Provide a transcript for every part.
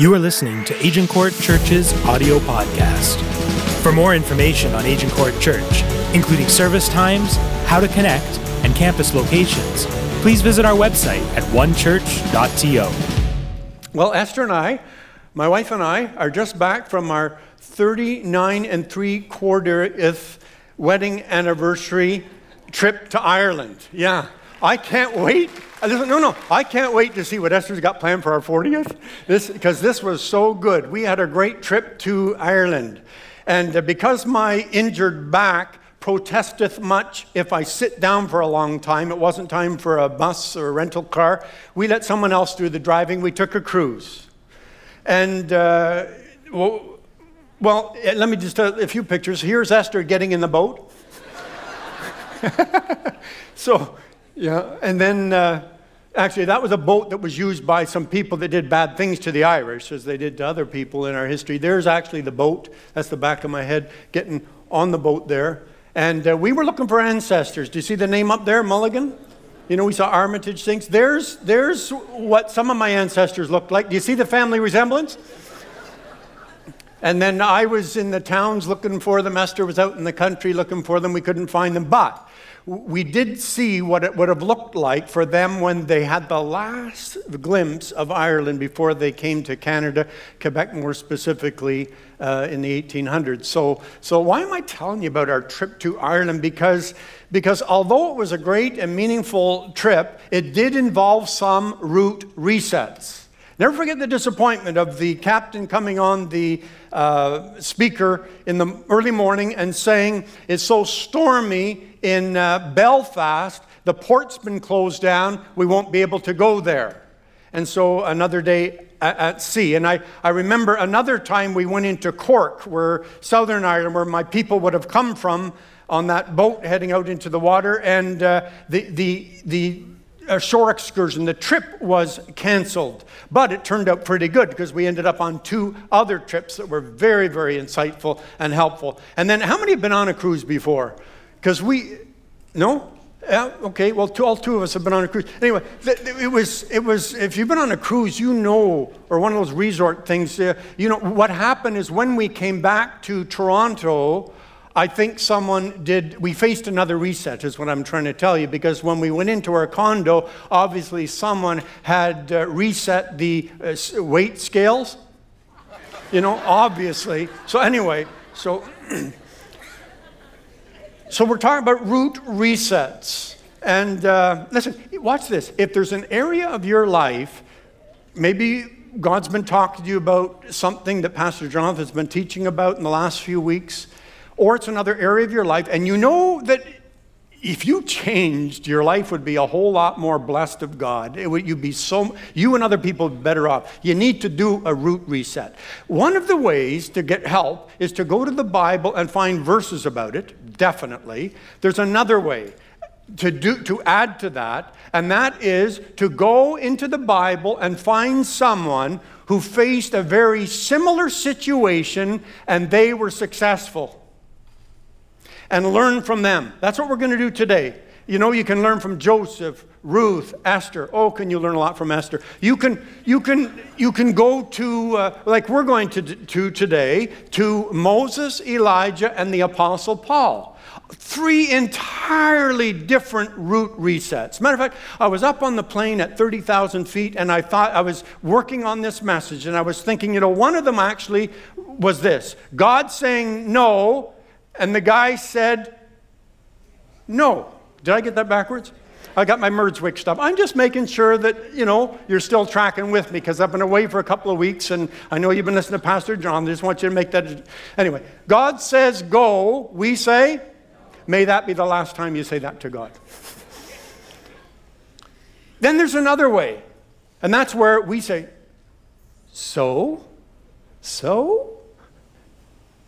You are listening to Agincourt Church's audio podcast. For more information on Agincourt Church, including service times, how to connect, and campus locations, please visit our website at onechurch.to. Well, Esther and I, my wife and I, are just back from our 39 and three quarterth wedding anniversary trip to Ireland. Yeah, I can't wait. No, no, I can't wait to see what Esther's got planned for our 40th. This because this was so good. We had a great trip to Ireland, and because my injured back protesteth much if I sit down for a long time. It wasn't time for a bus or a rental car. We let someone else do the driving. We took a cruise. And, uh, well, well, eh, let me just tell a few pictures. Here's Esther getting in the boat. so, yeah, and then uh, actually, that was a boat that was used by some people that did bad things to the Irish, as they did to other people in our history. There's actually the boat. That's the back of my head, getting on the boat there. And uh, we were looking for ancestors. Do you see the name up there, Mulligan? You know, we saw Armitage things. There's, there's what some of my ancestors looked like. Do you see the family resemblance? And then I was in the towns looking for them. Esther was out in the country looking for them. We couldn't find them. But we did see what it would have looked like for them when they had the last glimpse of Ireland before they came to Canada, Quebec more specifically, uh, in the 1800s. So, so why am I telling you about our trip to Ireland? Because, because although it was a great and meaningful trip, it did involve some route resets. Never forget the disappointment of the captain coming on the uh, speaker in the early morning and saying, It's so stormy in uh, Belfast, the port's been closed down, we won't be able to go there. And so another day at, at sea. And I, I remember another time we went into Cork, where Southern Ireland, where my people would have come from on that boat heading out into the water. And uh, the, the, the uh, shore excursion, the trip was canceled. But it turned out pretty good because we ended up on two other trips that were very, very insightful and helpful. And then, how many have been on a cruise before? Because we, no? Yeah, okay, well, two, all two of us have been on a cruise. Anyway, it was, it was, if you've been on a cruise, you know, or one of those resort things, uh, you know, what happened is when we came back to Toronto, I think someone did, we faced another reset, is what I'm trying to tell you, because when we went into our condo, obviously someone had uh, reset the uh, weight scales, you know, obviously. So, anyway, so. So we're talking about root resets. And uh, listen, watch this. If there's an area of your life, maybe God's been talking to you about something that Pastor Jonathan's been teaching about in the last few weeks, or it's another area of your life, and you know that if you changed, your life would be a whole lot more blessed of God. It would, you'd be so, you and other people better off. You need to do a root reset. One of the ways to get help is to go to the Bible and find verses about it, definitely. There's another way to, do, to add to that, and that is to go into the Bible and find someone who faced a very similar situation and they were successful and learn from them. That's what we're going to do today. You know, you can learn from Joseph, Ruth, Esther. Oh, can you learn a lot from Esther? You can, you can, you can go to, uh, like we're going to, to today, to Moses, Elijah, and the Apostle Paul. Three entirely different route resets. Matter of fact, I was up on the plane at 30,000 feet and I thought I was working on this message and I was thinking, you know, one of them actually was this God saying no and the guy said, No. Did I get that backwards? I got my words mixed up. I'm just making sure that, you know, you're still tracking with me because I've been away for a couple of weeks and I know you've been listening to Pastor John. I just want you to make that. Anyway, God says go. We say, may that be the last time you say that to God. then there's another way. And that's where we say, so? So?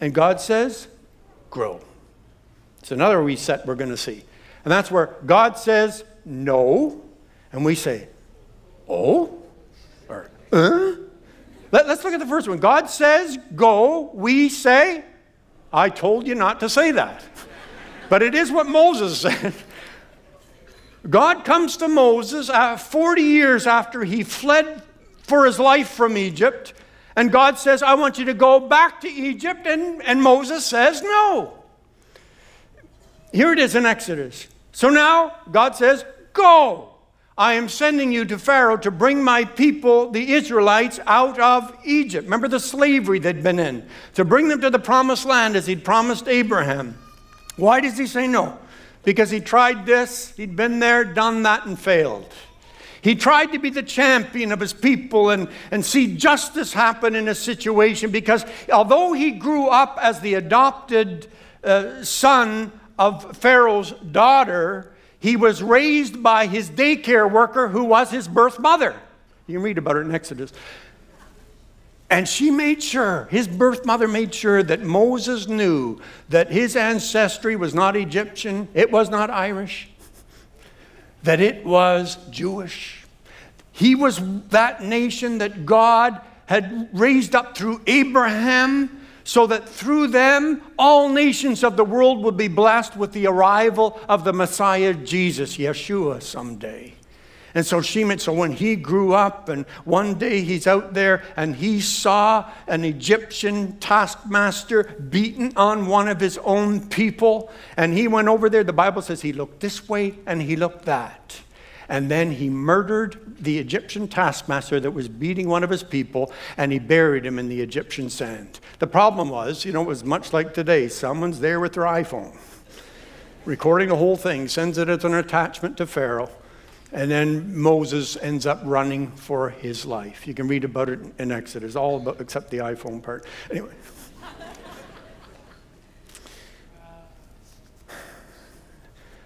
And God says, grow. It's another reset we're going to see. And that's where God says no, and we say, oh, or uh. Let, us look at the first one. God says go, we say, I told you not to say that. but it is what Moses said. God comes to Moses uh, 40 years after he fled for his life from Egypt And God says, I want you to go back to Egypt. And, and Moses says, No. Here it is in Exodus. So now God says, Go. I am sending you to Pharaoh to bring my people, the Israelites, out of Egypt. Remember the slavery they'd been in, to bring them to the promised land as he'd promised Abraham. Why does he say no? Because he tried this, he'd been there, done that, and failed. He tried to be the champion of his people and, and see justice happen in a situation because although he grew up as the adopted uh, son of Pharaoh's daughter, he was raised by his daycare worker who was his birth mother. You can read about it in Exodus. And she made sure, his birth mother made sure that Moses knew that his ancestry was not Egyptian, it was not Irish, that it was Jewish. He was that nation that God had raised up through Abraham so that through them all nations of the world would be blessed with the arrival of the Messiah Jesus, Yeshua, someday. And so Shemit, so when he grew up, and one day he's out there and he saw an Egyptian taskmaster beaten on one of his own people, and he went over there. The Bible says he looked this way and he looked that. And then he murdered the Egyptian taskmaster that was beating one of his people, and he buried him in the Egyptian sand. The problem was, you know, it was much like today someone's there with their iPhone, recording the whole thing, sends it as an attachment to Pharaoh. And then Moses ends up running for his life. You can read about it in Exodus, all about except the iPhone part. Anyway.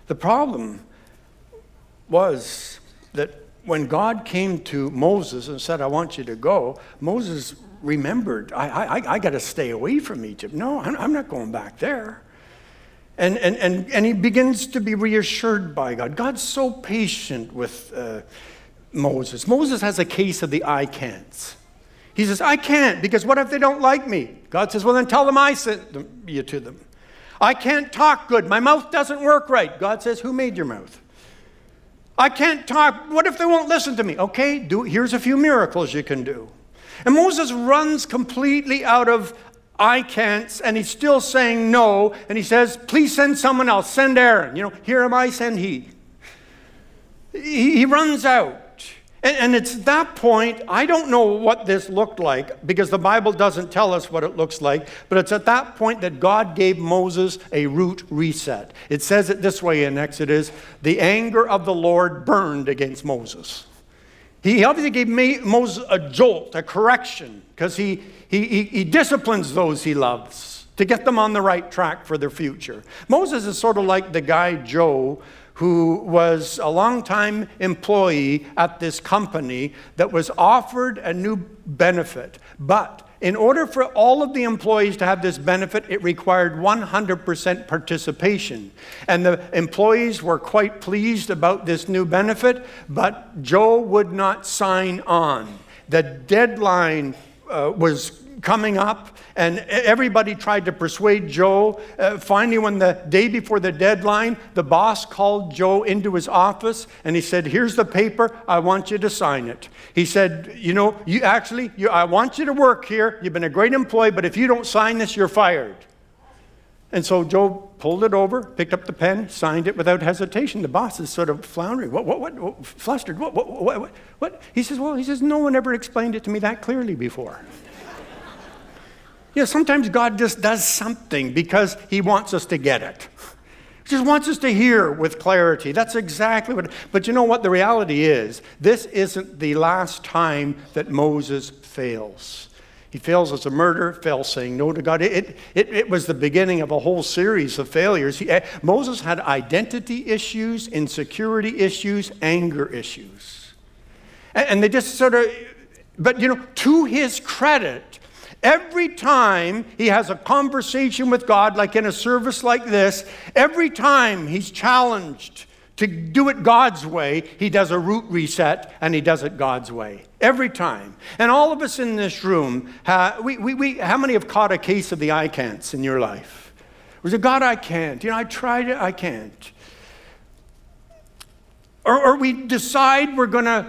the problem was that when God came to Moses and said, I want you to go, Moses remembered, I, I, I got to stay away from Egypt. No, I'm, not going back there. And, and, and, and he begins to be reassured by God. God's so patient with uh, Moses. Moses has a case of the I can'ts. He says, I can't because what if they don't like me? God says, Well, then tell them I sent them, you to them. I can't talk good. My mouth doesn't work right. God says, Who made your mouth? I can't talk. What if they won't listen to me? Okay, do, here's a few miracles you can do. And Moses runs completely out of I can't, and he's still saying no. And he says, Please send someone else. Send Aaron. You know, here am I, send he. He, he runs out. And, and it's that point, I don't know what this looked like because the Bible doesn't tell us what it looks like, but it's at that point that God gave Moses a root reset. It says it this way in Exodus the anger of the Lord burned against Moses. He obviously gave Moses a jolt, a correction, because he, he, he, he disciplines those he loves to get them on the right track for their future. Moses is sort of like the guy Joe who was a long-time employee at this company that was offered a new benefit. But in order for all of the employees to have this benefit, it required 100% participation. And the employees were quite pleased about this new benefit, but Joe would not sign on. The deadline uh, was coming up, and everybody tried to persuade Joe. Uh, finally, when the day before the deadline, the boss called Joe into his office and he said, Here's the paper, I want you to sign it. He said, You know, you actually, you, I want you to work here. You've been a great employee, but if you don't sign this, you're fired. And so Joe pulled it over, picked up the pen, signed it without hesitation. The boss is sort of floundering. What, what, what, what flustered? What, what, what, what? He says, Well, he says, no one ever explained it to me that clearly before. You know, sometimes God just does something because He wants us to get it. He just wants us to hear with clarity. That's exactly what. But you know what? The reality is, this isn't the last time that Moses fails. He fails as a murderer, fails saying no to God. It, it, it was the beginning of a whole series of failures. He, eh, Moses had identity issues, insecurity issues, anger issues. And, and they just sort of, but you know, to his credit, Every time he has a conversation with God, like in a service like this, every time he's challenged to do it God's way, he does a root reset and he does it God's way. Every time. And all of us in this room, we, we, we, how many have caught a case of the I can'ts in your life? Was it God, I can't? You know, I tried it, I can't. Or, or we decide we're going to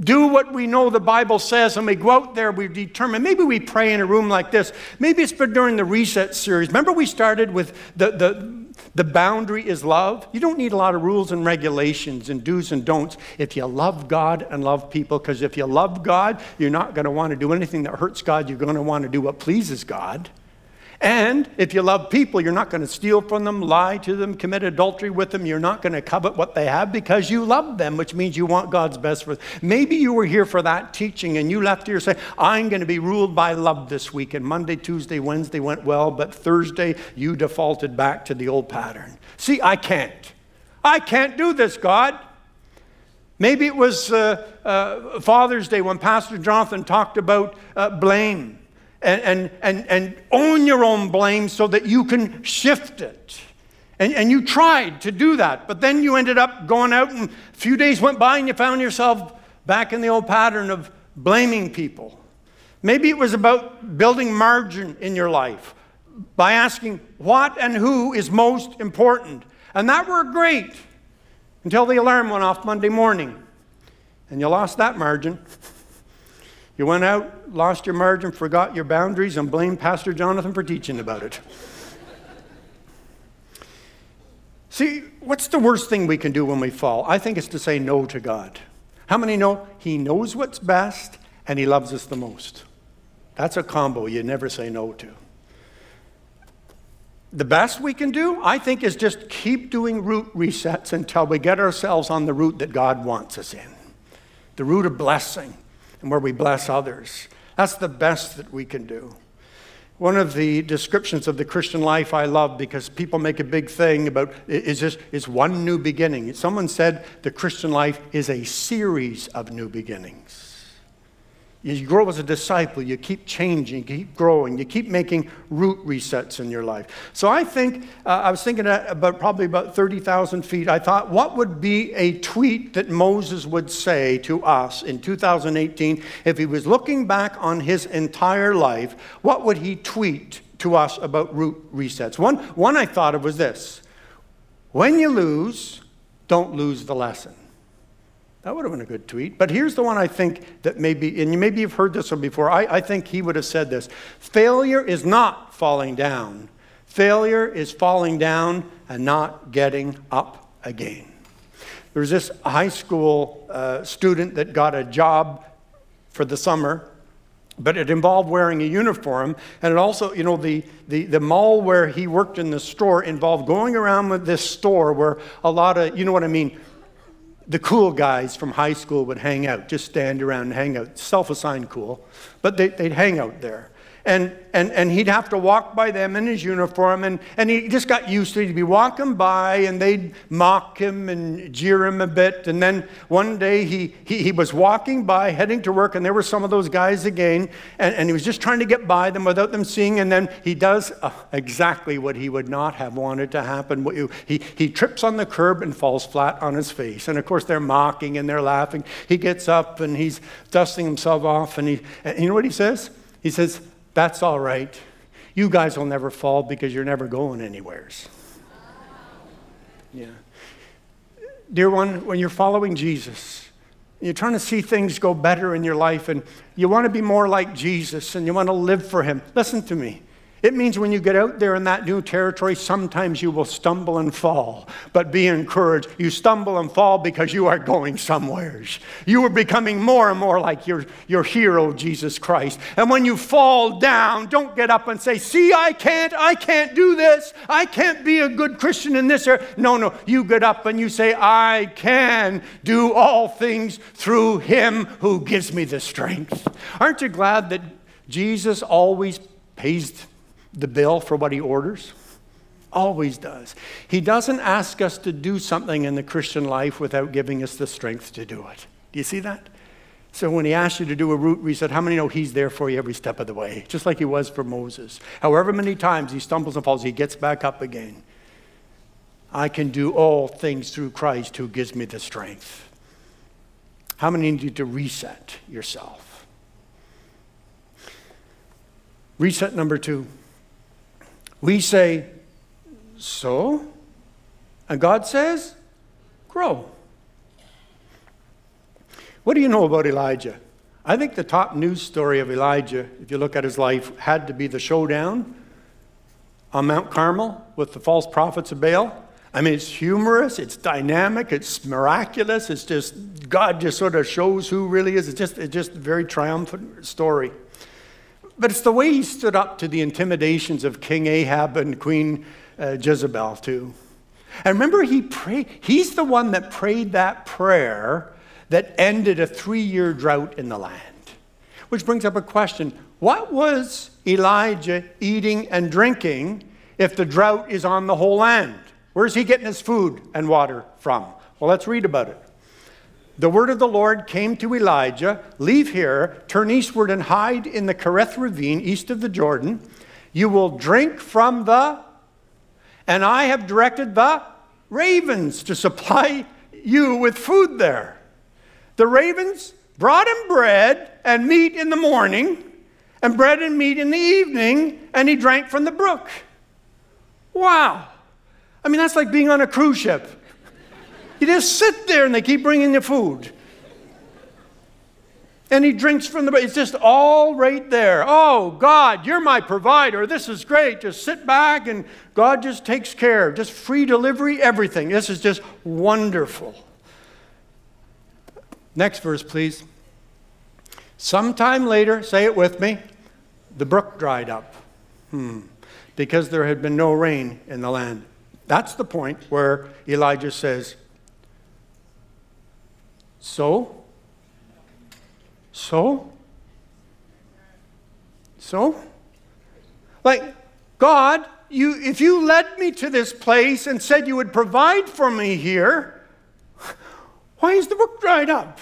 do what we know the Bible says and we go out there, we determine. Maybe we pray in a room like this. Maybe it's during the reset series. Remember, we started with the, the, the boundary is love. You don't need a lot of rules and regulations and do's and don'ts if you love God and love people, because if you love God, you're not going to want to do anything that hurts God. You're going to want to do what pleases God. And if you love people, you're not going to steal from them, lie to them, commit adultery with them. You're not going to covet what they have because you love them, which means you want God's best for them. Maybe you were here for that teaching and you left here saying, I'm going to be ruled by love this week. And Monday, Tuesday, Wednesday went well, but Thursday you defaulted back to the old pattern. See, I can't. I can't do this, God. Maybe it was uh, uh, Father's Day when Pastor Jonathan talked about uh, blame and, and, and, and own your own blame so that you can shift it. And, and you tried to do that, but then you ended up going out, and a few days went by, and you found yourself back in the old pattern of blaming people. Maybe it was about building margin in your life by asking what and who is most important. And that worked great until the alarm went off Monday morning, and you lost that margin. You went out, lost your margin, forgot your boundaries, and blamed Pastor Jonathan for teaching about it. See, what's the worst thing we can do when we fall? I think it's to say no to God. How many know He knows what's best and He loves us the most? That's a combo you never say no to. The best we can do, I think, is just keep doing root resets until we get ourselves on the route that God wants us in the route of blessing, and where we bless others. That's the best that we can do. One of the descriptions of the Christian life I love because people make a big thing about is this is one new beginning. Someone said the Christian life is a series of new beginnings. You grow as a disciple, you keep changing, you keep growing, you keep making root resets in your life. So I think, uh, I was thinking about probably about 30,000 feet. I thought, what would be a tweet that Moses would say to us in 2018 if he was looking back on his entire life? What would he tweet to us about root resets? One, one I thought of was this When you lose, don't lose the lesson. That would have been a good tweet. But here's the one I think that maybe, and maybe you've heard this one before. I, I think he would have said this Failure is not falling down, failure is falling down and not getting up again. There was this high school uh, student that got a job for the summer, but it involved wearing a uniform. And it also, you know, the, the, the mall where he worked in the store involved going around with this store where a lot of, you know what I mean, the cool guys from high school would hang out, just stand around and hang out. Self assigned cool, but they, would hang out there. And, and, and he'd have to walk by them in his uniform, and, and he just got used to it. He'd be walking by, and they'd mock him and jeer him a bit. And then one day he, he, he was walking by, heading to work, and there were some of those guys again, and, and he was just trying to get by them without them seeing. And then he does uh, exactly what he would not have wanted to happen. He, he trips on the curb and falls flat on his face. And of course, they're mocking and they're laughing. He gets up and he's dusting himself off, and, he, and you know what he says? He says, that's all right. You guys will never fall because you're never going anywheres. Yeah. Dear one, when you're following Jesus, you're trying to see things go better in your life and you want to be more like Jesus and you want to live for Him, listen to me. It means when you get out there in that new territory, sometimes you will stumble and fall. But be encouraged. You stumble and fall because you are going somewheres. You are becoming more and more like your, your hero, Jesus Christ. And when you fall down, don't get up and say, See, I can't, I can't do this. I can't be a good Christian in this area. No, no. You get up and you say, I can do all things through him who gives me the strength. Aren't you glad that Jesus always pays the bill for what he orders? Always does. He doesn't ask us to do something in the Christian life without giving us the strength to do it. Do you see that? So when he asked you to do a route reset, how many know he's there for you every step of the way? Just like he was for Moses. However many times he stumbles and falls, he gets back up again. I can do all things through Christ who gives me the strength. How many need to reset yourself? Reset number two. We say, so? And God says, grow. What do you know about Elijah? I think the top news story of Elijah, if you look at his life, had to be the showdown on Mount Carmel with the false prophets of Baal. I mean, it's humorous, it's dynamic, it's miraculous. It's just, God just sort of shows who really is. It's just, it's just a very triumphant story. But it's the way he stood up to the intimidations of King Ahab and Queen uh, Jezebel, too. And remember, he prayed, he's the one that prayed that prayer that ended a three year drought in the land. Which brings up a question what was Elijah eating and drinking if the drought is on the whole land? Where's he getting his food and water from? Well, let's read about it. The word of the Lord came to Elijah Leave here, turn eastward, and hide in the Kerith ravine east of the Jordan. You will drink from the, and I have directed the ravens to supply you with food there. The ravens brought him bread and meat in the morning, and bread and meat in the evening, and he drank from the brook. Wow. I mean, that's like being on a cruise ship. You just sit there and they keep bringing you food. And he drinks from the, it's just all right there. Oh, God, you're my provider. This is great. Just sit back and God just takes care. Just free delivery, everything. This is just wonderful. Next verse, please. Sometime later, say it with me, the brook dried up. Hmm. Because there had been no rain in the land. That's the point where Elijah says, So? So? So? Like, God, you, if you led me to this place and said you would provide for me here, why is the brook dried up?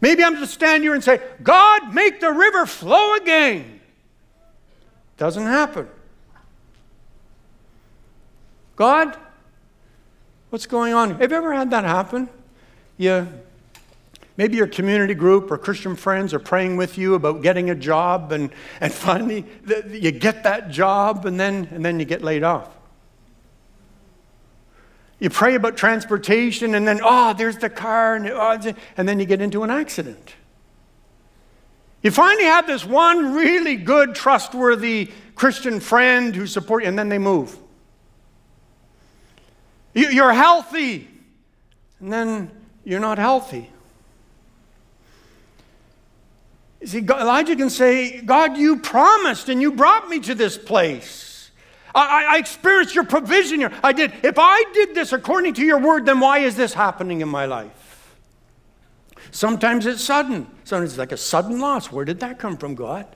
Maybe I'm to stand here and say, God, make the river flow again. Doesn't happen. God, what's going on? Have you ever had that happen? You, maybe your community group or Christian friends are praying with you about getting a job, and, and finally you get that job, and then, and then you get laid off. You pray about transportation, and then, oh, there's the car, and, oh, and then you get into an accident. You finally have this one really good, trustworthy Christian friend who supports you, and then they move. You're healthy, and then you're not healthy. You see, Elijah can say, God, you promised and you brought me to this place. I, I, experienced your provision here. I did. If I did this according to your word, then why is this happening in my life? Sometimes it's sudden. Sometimes it's like a sudden loss. Where did that come from, God?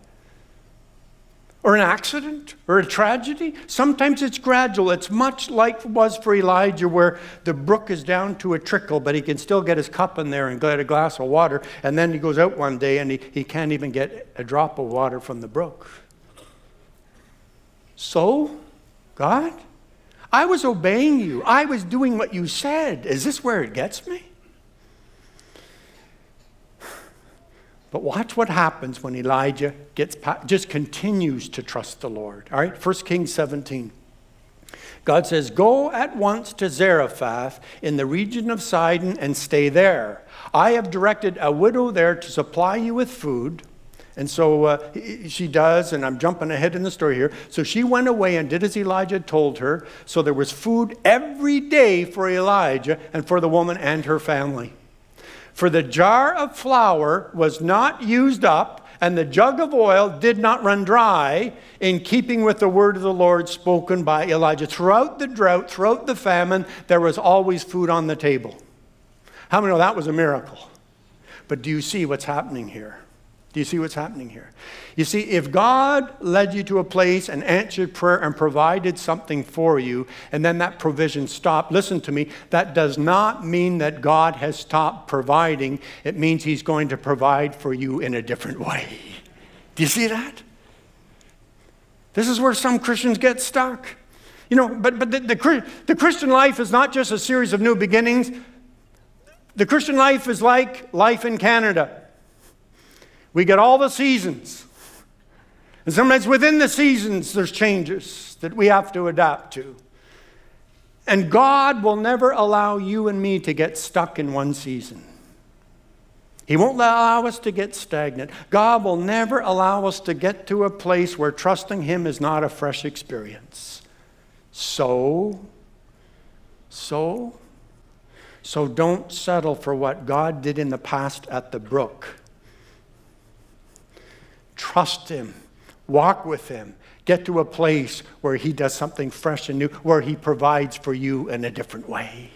Or an accident or a tragedy. Sometimes it's gradual. It's much like it was for Elijah, where the brook is down to a trickle, but he can still get his cup in there and get a glass of water. And then he goes out one day and he, he can't even get a drop of water from the brook. So, God, I was obeying you, I was doing what you said. Is this where it gets me? But watch what happens when Elijah gets just continues to trust the Lord. All right, 1 Kings 17. God says, Go at once to Zarephath in the region of Sidon and stay there. I have directed a widow there to supply you with food. And so uh, she does, and I'm jumping ahead in the story here. So she went away and did as Elijah told her. So there was food every day for Elijah and for the woman and her family. For the jar of flour was not used up, and the jug of oil did not run dry, in keeping with the word of the Lord spoken by Elijah. Throughout the drought, throughout the famine, there was always food on the table. How many know that was a miracle? But do you see what's happening here? Do you see what's happening here? You see, if God led you to a place and answered prayer and provided something for you, and then that provision stopped, listen to me, that does not mean that God has stopped providing. It means He's going to provide for you in a different way. Do you see that? This is where some Christians get stuck. You know, but, but the, the, the Christian life is not just a series of new beginnings. The Christian life is like life in Canada. We get all the seasons. And sometimes within the seasons, there's changes that we have to adapt to. And God will never allow you and me to get stuck in one season. He won't allow us to get stagnant. God will never allow us to get to a place where trusting Him is not a fresh experience. So, so, so don't settle for what God did in the past at the brook. Trust Him, walk with Him, get to a place where He does something fresh and new, where He provides for you in a different way.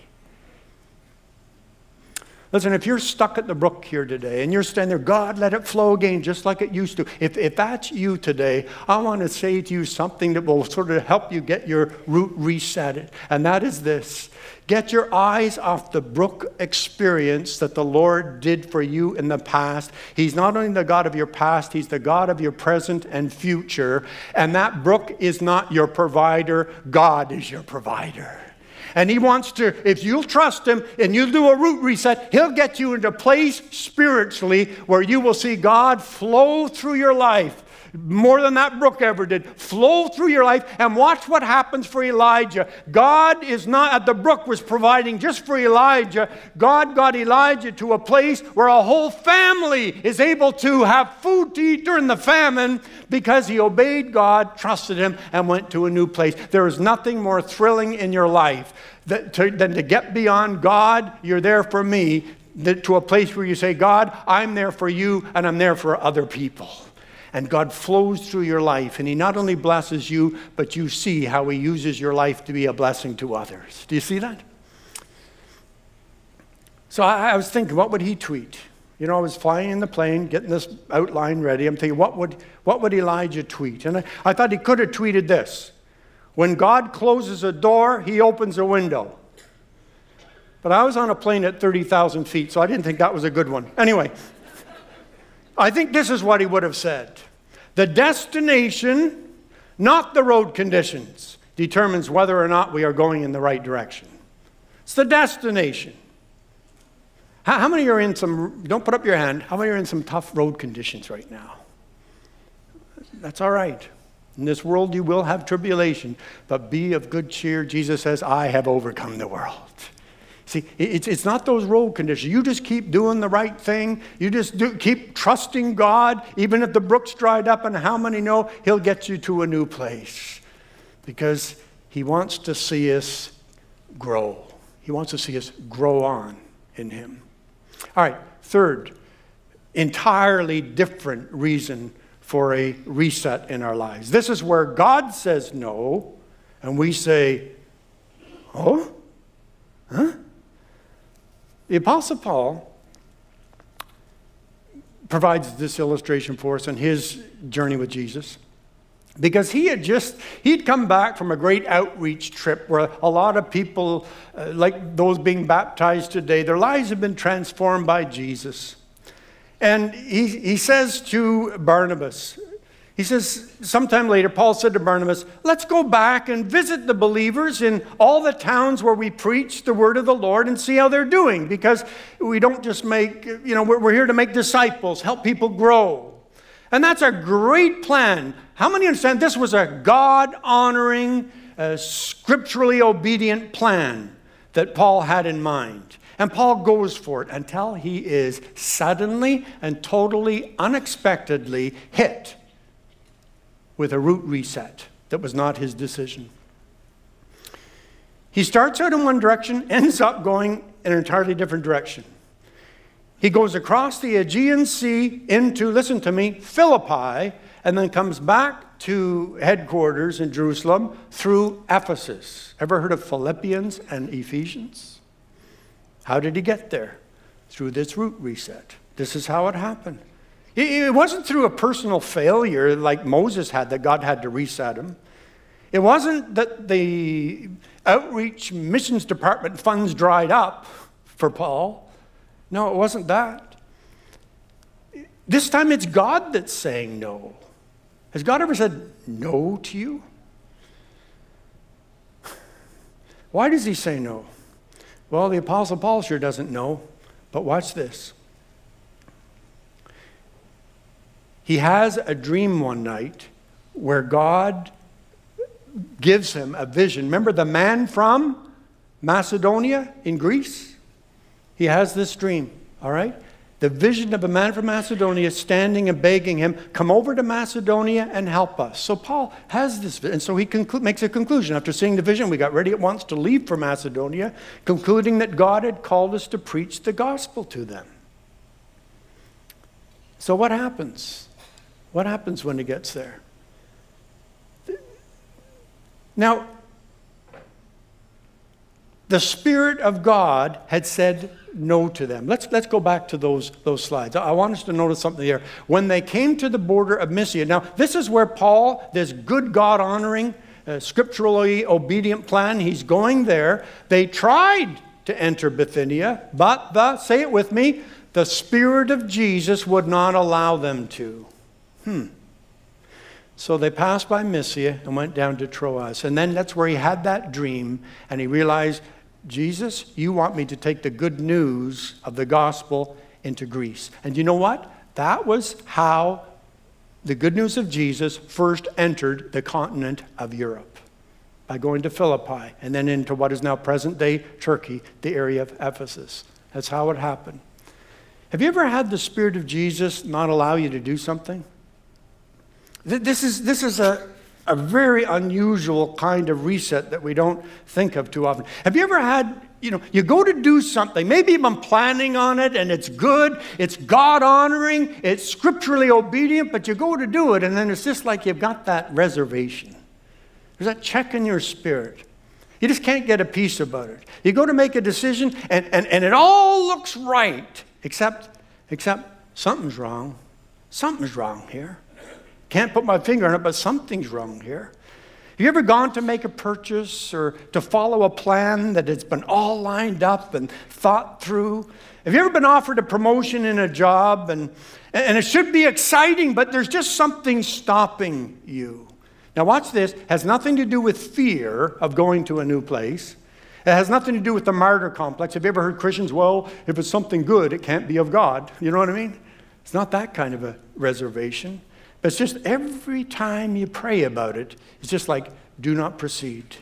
Listen, if you're stuck at the brook here today and you're standing there, God, let it flow again just like it used to. If, if that's you today, I want to say to you something that will sort of help you get your root reset. And that is this get your eyes off the brook experience that the Lord did for you in the past. He's not only the God of your past, He's the God of your present and future. And that brook is not your provider, God is your provider. And he wants to, if you'll trust him and you'll do a root reset, he'll get you into a place spiritually where you will see God flow through your life more than that brook ever did. Flow through your life and watch what happens for Elijah. God is not, at the brook was providing just for Elijah. God got Elijah to a place where a whole family is able to have food to eat during the famine because he obeyed God, trusted him, and went to a new place. There is nothing more thrilling in your life than to, than to get beyond God, you're there for me, to a place where you say, God, I'm there for you and I'm there for other people. And God flows through your life, and He not only blesses you, but you see how He uses your life to be a blessing to others. Do you see that? So I, I was thinking, what would he tweet? You know, I was flying in the plane, getting this outline ready. I'm thinking, what would, what would Elijah tweet? And I, I thought he could have tweeted this When God closes a door, he opens a window. But I was on a plane at 30,000 feet, so I didn't think that was a good one. Anyway, I think this is what he would have said The destination, not the road conditions, determines whether or not we are going in the right direction. It's the destination. How, many are in some, don't put up your hand, how many are in some tough road conditions right now? That's all right. In this world you will have tribulation, but be of good cheer. Jesus says, I have overcome the world. See, it's, it's not those road conditions. You just keep doing the right thing. You just do, keep trusting God, even if the brook's dried up, and how many know He'll get you to a new place? Because He wants to see us grow. He wants to see us grow on in Him. All right, third, entirely different reason for a reset in our lives. This is where God says no, and we say, Oh? Huh? The Apostle Paul provides this illustration for us in his journey with Jesus because he had just he'd come back from a great outreach trip where a lot of people uh, like those being baptized today their lives have been transformed by jesus. And he, he says to barnabas he says, sometime later, Paul said to Barnabas, Let's go back and visit the believers in all the towns where we preach the word of the Lord and see how they're doing. Because we don't just make, you know, we're, here to make disciples, help people grow. And that's a great plan. How many understand this was a God honoring, uh, scripturally obedient plan that Paul had in mind? And Paul goes for it until he is suddenly and totally unexpectedly hit with a root reset that was not his decision. He starts out in one direction, ends up going in an entirely different direction. He goes across the Aegean Sea into, listen to me, Philippi, and then comes back to headquarters in Jerusalem through Ephesus. Ever heard of Philippians and Ephesians? How did he get there? Through this root reset. This is how it happened. It wasn't through a personal failure like Moses had that God had to reset him. It wasn't that the outreach missions department funds dried up for Paul. No, it wasn't that. This time it's God that's saying no. Has God ever said no to you? Why does he say no? Well, the Apostle Paul sure doesn't know, but watch this. He has a dream one night where God gives him a vision. Remember the man from Macedonia in Greece. He has this dream, all right? The vision of a man from Macedonia standing and begging him, Come over to Macedonia and help us. So Paul has this, and so he conclu- makes a conclusion. After seeing the vision, we got ready at once to leave for Macedonia, concluding that God had called us to preach the gospel to them. So, what happens? What happens when he gets there? Now, the Spirit of God had said no to them. Let's, let's go back to those, those slides. I want us to notice something here. When they came to the border of Mysia, now this is where Paul, this good God honoring, uh, scripturally obedient plan, he's going there. They tried to enter Bithynia, but the, say it with me, the Spirit of Jesus would not allow them to. Hmm. So they passed by Mysia and went down to Troas. And then that's where he had that dream, and he realized Jesus, you want me to take the good news of the gospel into Greece. And you know what? That was how the good news of Jesus first entered the continent of Europe by going to Philippi and then into what is now present day Turkey, the area of Ephesus. That's how it happened. Have you ever had the Spirit of Jesus not allow you to do something? This is, this is a, a very unusual kind of reset that we don't think of too often. Have you ever had, you know, you go to do something, maybe you've been planning on it and it's good, it's God honoring, it's scripturally obedient, but you go to do it and then it's just like you've got that reservation. There's that check in your spirit. You just can't get a peace about it. You go to make a decision and, and, and it all looks right, except, except something's wrong. Something's wrong here. Can't put my finger on it, but something's wrong here. Have you ever gone to make a purchase or to follow a plan that has been all lined up and thought through? Have you ever been offered a promotion in a job and, and it should be exciting, but there's just something stopping you? Now, watch this. It has nothing to do with fear of going to a new place. It has nothing to do with the martyr complex. Have you ever heard Christians, well, if it's something good, it can't be of God? You know what I mean? It's not that kind of a reservation. But it's just every time you pray about it, it's just like, do not proceed.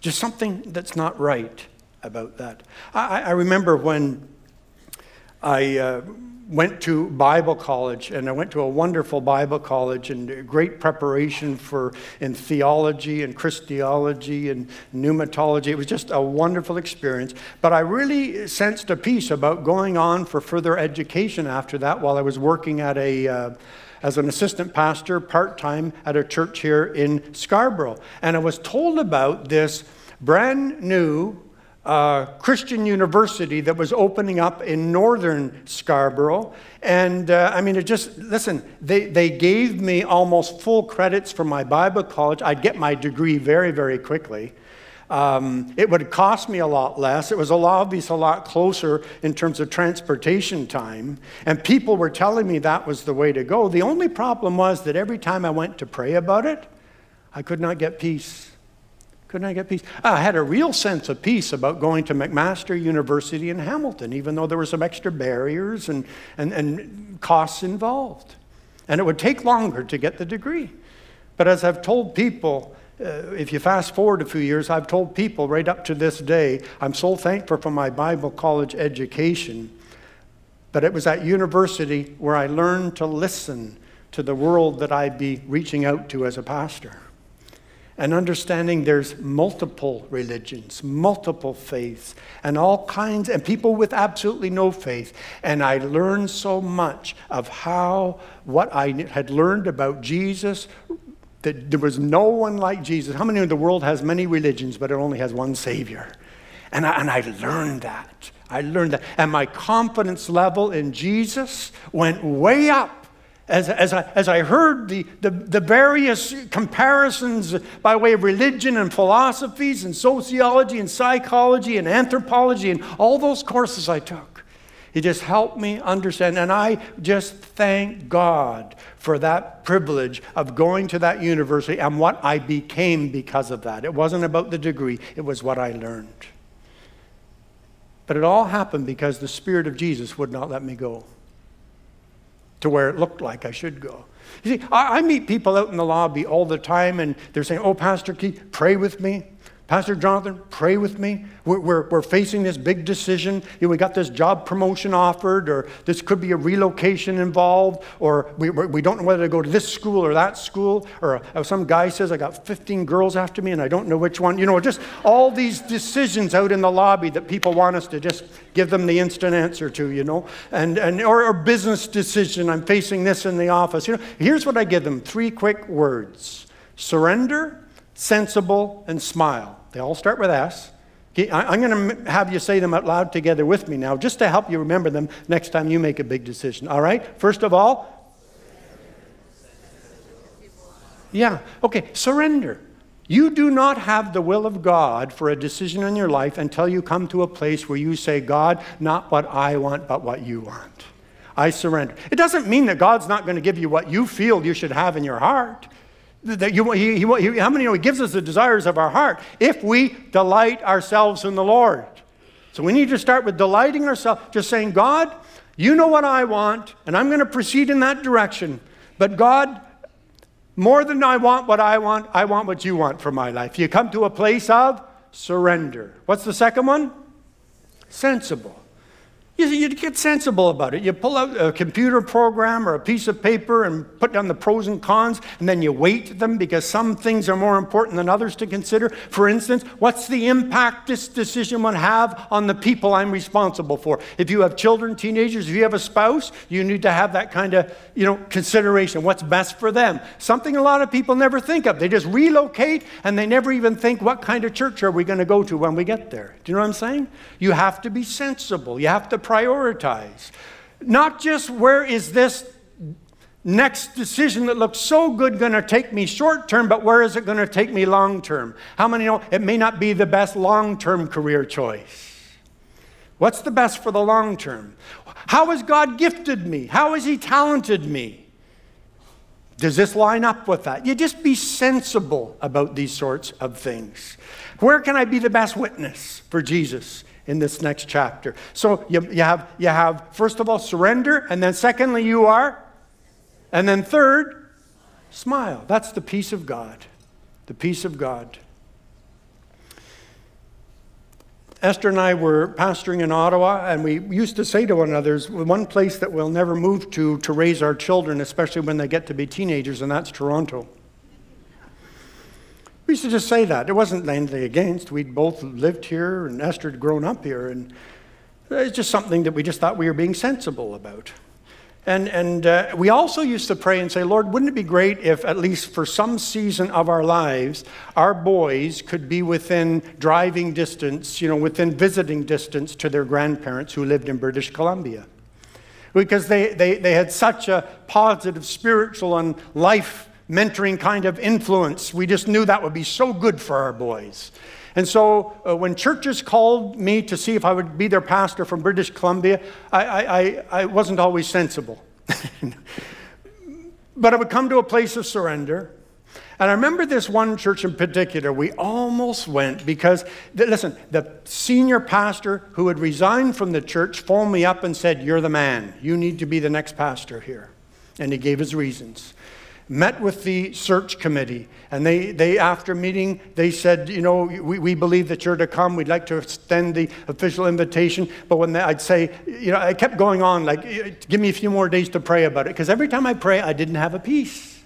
Just something that's not right about that. I, I remember when I uh, went to Bible college, and I went to a wonderful Bible college and great preparation for in theology and Christology and pneumatology. It was just a wonderful experience. But I really sensed a peace about going on for further education after that while I was working at a uh, as an assistant pastor part time at a church here in Scarborough. And I was told about this brand new uh, Christian university that was opening up in northern Scarborough. And uh, I mean, it just, listen, they, they gave me almost full credits for my Bible college. I'd get my degree very, very quickly. Um, it would cost me a lot less. It was a lot, a lot closer in terms of transportation time. And people were telling me that was the way to go. The only problem was that every time I went to pray about it, I could not get peace. Could not get peace. I had a real sense of peace about going to McMaster University in Hamilton, even though there were some extra barriers and, and, and costs involved. And it would take longer to get the degree. But as I've told people, uh, if you fast forward a few years, I've told people right up to this day, I'm so thankful for my Bible college education. But it was at university where I learned to listen to the world that I'd be reaching out to as a pastor. And understanding there's multiple religions, multiple faiths, and all kinds, and people with absolutely no faith. And I learned so much of how what I had learned about Jesus that there was no one like Jesus. How many in the world has many religions, but it only has one Savior? And I, and I learned that. I learned that. And my confidence level in Jesus went way up as, as, I, as I heard the, the, the various comparisons by way of religion and philosophies and sociology and psychology and anthropology and all those courses I took. He just helped me understand. And I just thank God for that privilege of going to that university and what I became because of that. It wasn't about the degree, it was what I learned. But it all happened because the Spirit of Jesus would not let me go to where it looked like I should go. You see, I, I meet people out in the lobby all the time and they're saying, Oh, Pastor Keith, pray with me. Pastor Jonathan, pray with me. We're, we're, we're, facing this big decision. You know, we got this job promotion offered, or this could be a relocation involved, or we, we don't know whether to go to this school or that school, or some guy says, I got 15 girls after me and I don't know which one. You know, just all these decisions out in the lobby that people want us to just give them the instant answer to, you know, and, and or a business decision. I'm facing this in the office. You know, here's what I give them three quick words surrender, sensible, and smile. They all start with S. I'm going to have you say them out loud together with me now, just to help you remember them next time you make a big decision. All right? First of all, yeah, okay, surrender. You do not have the will of God for a decision in your life until you come to a place where you say, God, not what I want, but what you want. I surrender. It doesn't mean that God's not going to give you what you feel you should have in your heart. That you, he, he, how many know He gives us the desires of our heart if we delight ourselves in the Lord? So we need to start with delighting ourselves, just saying, God, you know what I want, and I'm going to proceed in that direction. But God, more than I want what I want, I want what you want for my life. You come to a place of surrender. What's the second one? Sensible. You, you get sensible about it. You pull out a computer program or a piece of paper and put down the pros and cons, and then you weight them because some things are more important than others to consider. For instance, what's the impact this decision would have on the people I'm responsible for? If you have children, teenagers, if you have a spouse, you need to have that kind of you know, consideration. What's best for them? Something a lot of people never think of. They just relocate and they never even think, what kind of church are we going to go to when we get there? Do you know what I'm saying? You have to be sensible. You have to prioritize. Not just where is this next decision that looks so good going to take me short term, but where is it going to take me long term? How many know it may not be the best long term career choice? What's the best for the long term? How has God gifted me? How has He talented me? Does this line up with that? You just be sensible about these sorts of things. Where can I be the best witness for Jesus? In this next chapter. So you, you, have, you have, first of all, surrender, and then secondly, you are, and then third, smile. That's the peace of God. The peace of God. Esther and I were pastoring in Ottawa, and we used to say to one another, one place that we'll never move to to raise our children, especially when they get to be teenagers, and that's Toronto. We used to just say that. It wasn't anything against. We'd both lived here, and Esther had grown up here, and it's just something that we just thought we were being sensible about. And, and uh, we also used to pray and say, Lord, wouldn't it be great if, at least for some season of our lives, our boys could be within driving distance, you know, within visiting distance to their grandparents who lived in British Columbia? Because they, they, they had such a positive spiritual and life mentoring kind of influence. We just knew that would be so good for our boys. And so uh, when churches called me to see if I would be their pastor from British Columbia, I, I, I wasn't always sensible. but I would come to a place of surrender. And I remember this one church in particular, we almost went because, listen, the senior pastor who had resigned from the church phoned me up and said, You're the man. You need to be the next pastor here. And he gave his reasons met with the search committee. And they, they after meeting, they said, you know, we, we believe that you're to come. We'd like to extend the official invitation. But when they, I'd say, you know, I kept going on, like, give me a few more days to pray about it. Because every time I pray, I didn't have a peace.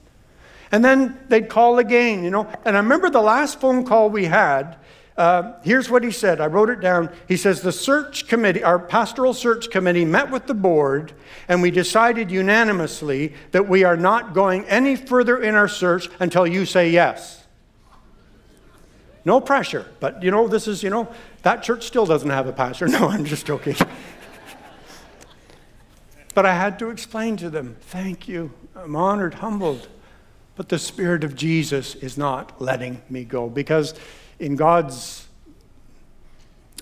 And then they'd call again, you know. And I remember the last phone call we had, uh, here's what he said. I wrote it down. He says, The search committee, our pastoral search committee, met with the board, and we decided unanimously that we are not going any further in our search until you say yes. No pressure. But, you know, this is, you know, that church still doesn't have a pastor. No, I'm just joking. but I had to explain to them, Thank you. I'm honored, humbled. But the Spirit of Jesus is not letting me go because in God's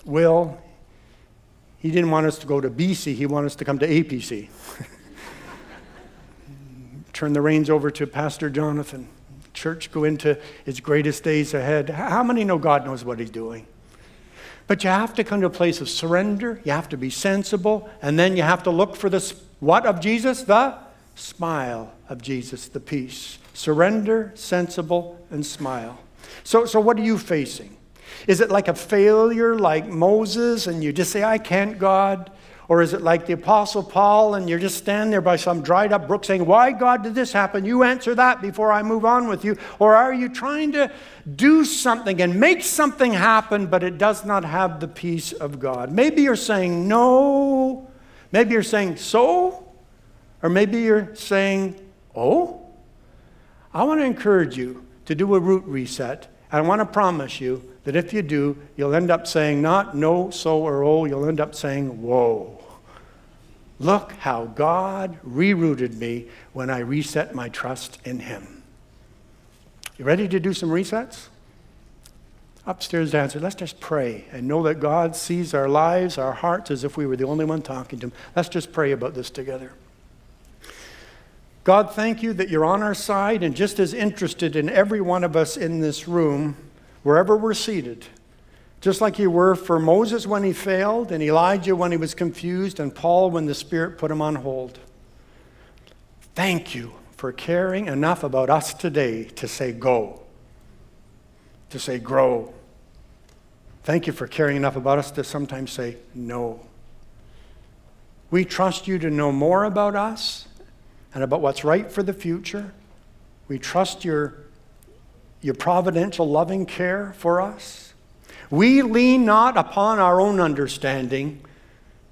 will, He didn't want us to go to BC, He wanted us to come to APC. Turn the reins over to Pastor Jonathan. Church go into its greatest days ahead. How many know God knows what He's doing? But you have to come to a place of surrender. You have to be sensible. And then you have to look for the what of Jesus? The smile of Jesus, the peace. Surrender, sensible, and smile. So, so what are you facing? Is it like a failure like Moses and you just say, I can't, God? Or is it like the Apostle Paul and you're just standing there by some dried up brook saying, Why, God, did this happen? You answer that before I move on with you. Or are you trying to do something and make something happen, but it does not have the peace of God? Maybe you're saying, No. Maybe you're saying, So? Or maybe you're saying, Oh? I want to encourage you to do a root reset. And I want to promise you that if you do, you'll end up saying not no, so, or oh, you'll end up saying whoa. Look how God rerouted me when I reset my trust in Him. You ready to do some resets? Upstairs downstairs, let's just pray and know that God sees our lives, our hearts, as if we were the only one talking to Him. Let's just pray about this together. God, thank you that you're on our side and just as interested in every one of us in this room wherever we're seated, just like you were for Moses when he failed, and Elijah when he was confused, and Paul when the Spirit put him on hold. Thank you for caring enough about us today to say go, to say grow. Thank you for caring enough about us to sometimes say no. We trust you to know more about us and about what's right for the future. We trust your your providential loving care for us. We lean not upon our own understanding.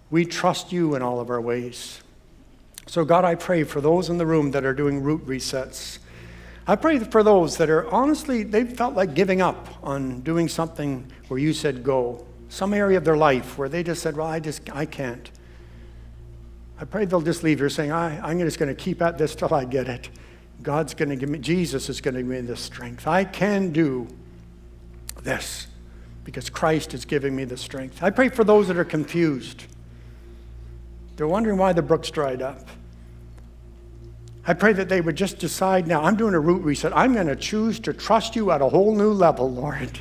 We trust you in all of our ways. So, God, I pray for those in the room that are doing root resets. I pray for those that are honestly, they felt like giving up on doing something where you said go, some area of their life where they just said, Well, I just, I can't. I pray they'll just leave here saying, I, I'm just going to keep at this till I get it. God's going to give me, Jesus is going to give me the strength. I can do this because Christ is giving me the strength. I pray for those that are confused. They're wondering why the brook's dried up. I pray that they would just decide now, I'm doing a root reset. I'm going to choose to trust you at a whole new level, Lord.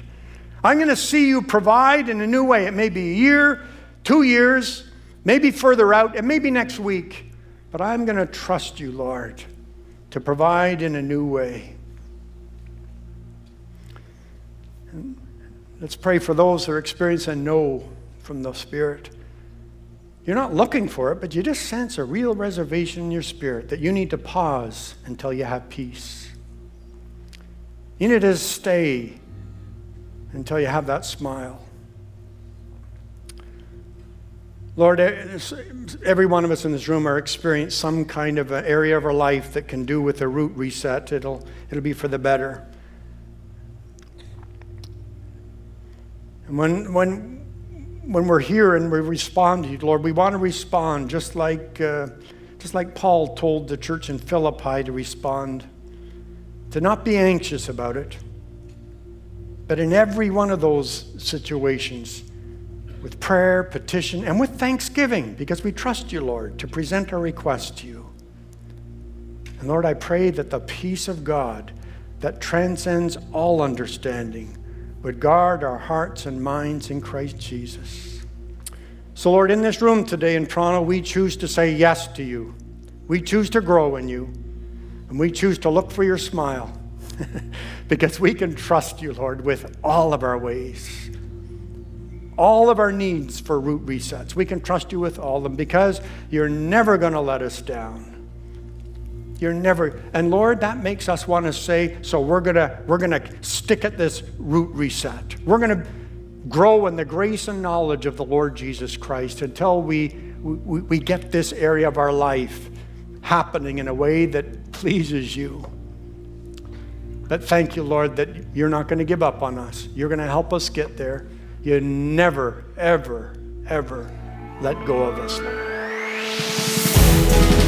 I'm going to see you provide in a new way. It may be a year, two years, maybe further out, and maybe next week, but I'm going to trust you, Lord to provide in a new way. And let's pray for those who are experiencing no from the Spirit. You're not looking for it, but you just sense a real reservation in your spirit that you need to pause until you have peace. You need to stay until you have that smile. Lord, every one of us in this room are experiencing some kind of an area of our life that can do with a root reset. It'll, it'll be for the better. And when, when, when we're here and we respond to you, Lord, we want to respond just like, uh, just like Paul told the church in Philippi to respond, to not be anxious about it. But in every one of those situations, with prayer, petition, and with thanksgiving, because we trust you, Lord, to present our request to you. And Lord, I pray that the peace of God that transcends all understanding would guard our hearts and minds in Christ Jesus. So, Lord, in this room today in Toronto, we choose to say yes to you. We choose to grow in you. And we choose to look for your smile because we can trust you, Lord, with all of our ways all of our needs for root resets. We can trust you with all of them because you're never going to let us down. You're never, and Lord, that makes us want to say, so we're gonna we're gonna stick at this root reset. We're gonna grow in the grace and knowledge of the Lord Jesus Christ until we we, we get this area of our life happening in a way that pleases you. But thank you, Lord, that you're not going to give up on us. You're going to help us get there. You never, ever, ever let go of us, Lord.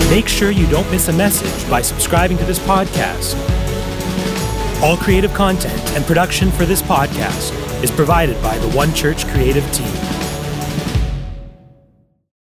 Make sure you don't miss a message by subscribing to this podcast. All creative content and production for this podcast is provided by the One Church creative team.